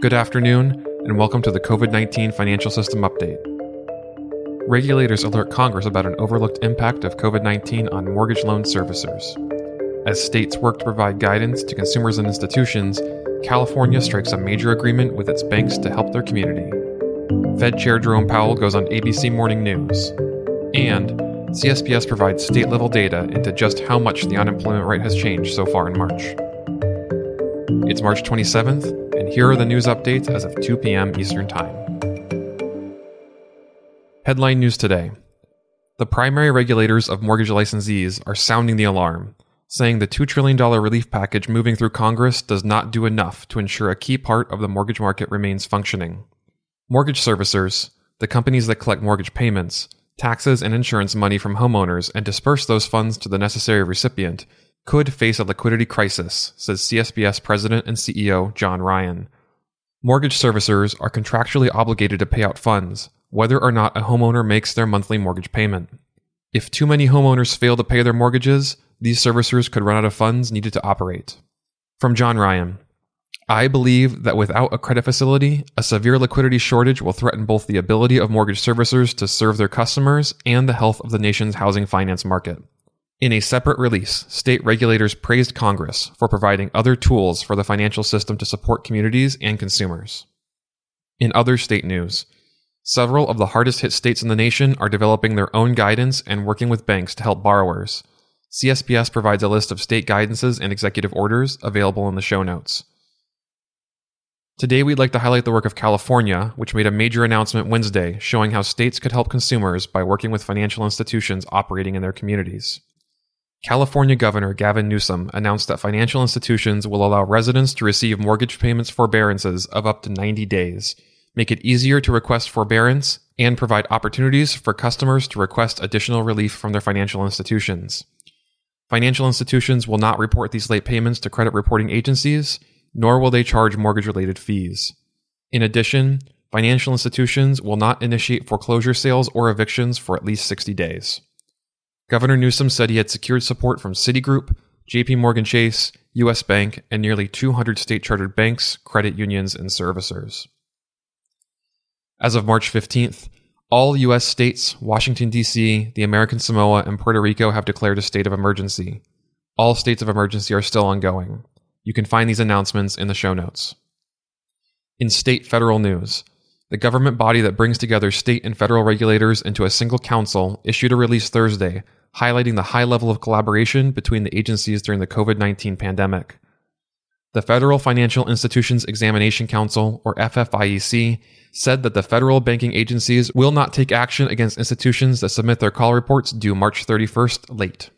Good afternoon, and welcome to the COVID 19 Financial System Update. Regulators alert Congress about an overlooked impact of COVID 19 on mortgage loan servicers. As states work to provide guidance to consumers and institutions, California strikes a major agreement with its banks to help their community. Fed Chair Jerome Powell goes on ABC Morning News. And CSBS provides state level data into just how much the unemployment rate has changed so far in March. It's March 27th, and here are the news updates as of 2 p.m. Eastern Time. Headline news today The primary regulators of mortgage licensees are sounding the alarm, saying the $2 trillion relief package moving through Congress does not do enough to ensure a key part of the mortgage market remains functioning. Mortgage servicers, the companies that collect mortgage payments, taxes, and insurance money from homeowners and disperse those funds to the necessary recipient, could face a liquidity crisis, says CSBS President and CEO John Ryan. Mortgage servicers are contractually obligated to pay out funds, whether or not a homeowner makes their monthly mortgage payment. If too many homeowners fail to pay their mortgages, these servicers could run out of funds needed to operate. From John Ryan I believe that without a credit facility, a severe liquidity shortage will threaten both the ability of mortgage servicers to serve their customers and the health of the nation's housing finance market. In a separate release, state regulators praised Congress for providing other tools for the financial system to support communities and consumers. In other state news, several of the hardest hit states in the nation are developing their own guidance and working with banks to help borrowers. CSBS provides a list of state guidances and executive orders available in the show notes. Today, we'd like to highlight the work of California, which made a major announcement Wednesday showing how states could help consumers by working with financial institutions operating in their communities. California Governor Gavin Newsom announced that financial institutions will allow residents to receive mortgage payments forbearances of up to 90 days, make it easier to request forbearance, and provide opportunities for customers to request additional relief from their financial institutions. Financial institutions will not report these late payments to credit reporting agencies, nor will they charge mortgage related fees. In addition, financial institutions will not initiate foreclosure sales or evictions for at least 60 days. Governor Newsom said he had secured support from Citigroup, JP Morgan Chase, US Bank, and nearly 200 state chartered banks, credit unions, and servicers. As of March 15th, all US states, Washington, D.C., the American Samoa, and Puerto Rico have declared a state of emergency. All states of emergency are still ongoing. You can find these announcements in the show notes. In state federal news, the government body that brings together state and federal regulators into a single council issued a release Thursday highlighting the high level of collaboration between the agencies during the COVID 19 pandemic. The Federal Financial Institutions Examination Council, or FFIEC, said that the federal banking agencies will not take action against institutions that submit their call reports due March 31st late.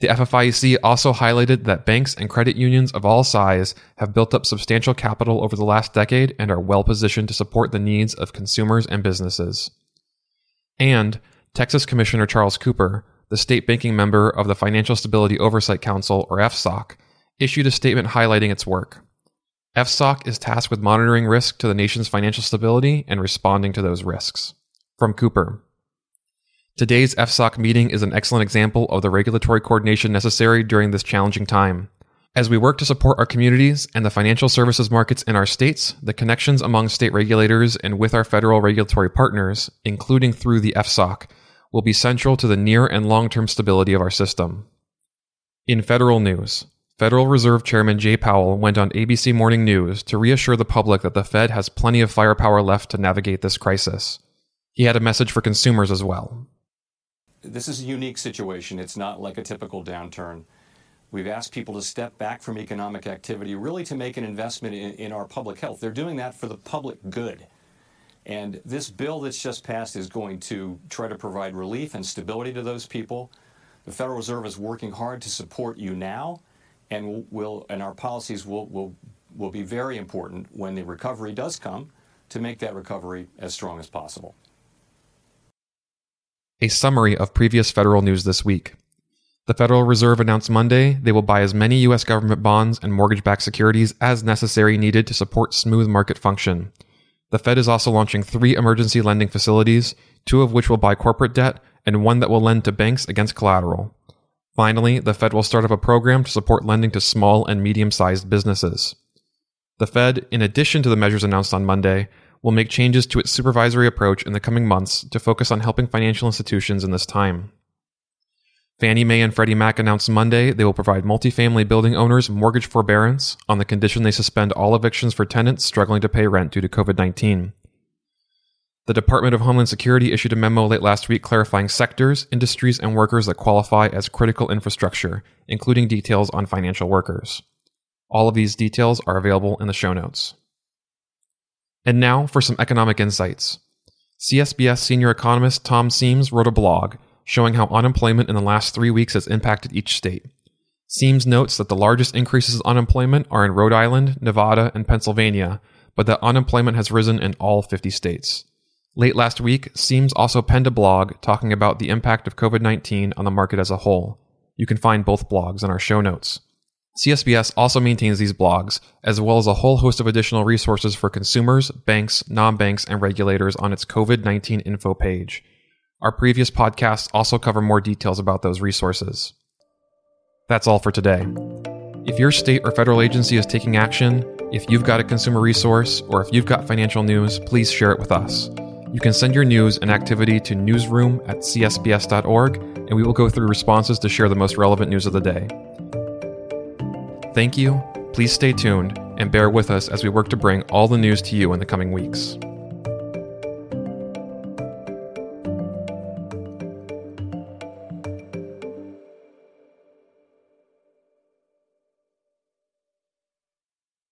The FFIEC also highlighted that banks and credit unions of all size have built up substantial capital over the last decade and are well positioned to support the needs of consumers and businesses. And Texas Commissioner Charles Cooper, the state banking member of the Financial Stability Oversight Council, or FSOC, issued a statement highlighting its work. FSOC is tasked with monitoring risk to the nation's financial stability and responding to those risks. From Cooper Today's FSOC meeting is an excellent example of the regulatory coordination necessary during this challenging time. As we work to support our communities and the financial services markets in our states, the connections among state regulators and with our federal regulatory partners, including through the FSOC, will be central to the near and long term stability of our system. In federal news, Federal Reserve Chairman Jay Powell went on ABC Morning News to reassure the public that the Fed has plenty of firepower left to navigate this crisis. He had a message for consumers as well. This is a unique situation. It's not like a typical downturn. We've asked people to step back from economic activity, really to make an investment in, in our public health. They're doing that for the public good. And this bill that's just passed is going to try to provide relief and stability to those people. The Federal Reserve is working hard to support you now, and will and our policies will will will be very important when the recovery does come to make that recovery as strong as possible. A summary of previous federal news this week. The Federal Reserve announced Monday they will buy as many U.S. government bonds and mortgage backed securities as necessary needed to support smooth market function. The Fed is also launching three emergency lending facilities, two of which will buy corporate debt and one that will lend to banks against collateral. Finally, the Fed will start up a program to support lending to small and medium sized businesses. The The Fed, in addition to the measures announced on Monday, will make changes to its supervisory approach in the coming months to focus on helping financial institutions in this time. Fannie Mae and Freddie Mac announced Monday they will provide multifamily building owners mortgage forbearance on the condition they suspend all evictions for tenants struggling to pay rent due to COVID 19. The Department of Homeland Security issued a memo late last week clarifying sectors, industries, and workers that qualify as critical infrastructure, including details on financial workers. All of these details are available in the show notes. And now for some economic insights. CSBS senior economist Tom Siems wrote a blog showing how unemployment in the last three weeks has impacted each state. Siems notes that the largest increases in unemployment are in Rhode Island, Nevada, and Pennsylvania, but that unemployment has risen in all 50 states. Late last week, Siems also penned a blog talking about the impact of COVID 19 on the market as a whole. You can find both blogs in our show notes. CSBS also maintains these blogs, as well as a whole host of additional resources for consumers, banks, non banks, and regulators on its COVID 19 info page. Our previous podcasts also cover more details about those resources. That's all for today. If your state or federal agency is taking action, if you've got a consumer resource, or if you've got financial news, please share it with us. You can send your news and activity to newsroom at csbs.org, and we will go through responses to share the most relevant news of the day. Thank you, please stay tuned, and bear with us as we work to bring all the news to you in the coming weeks.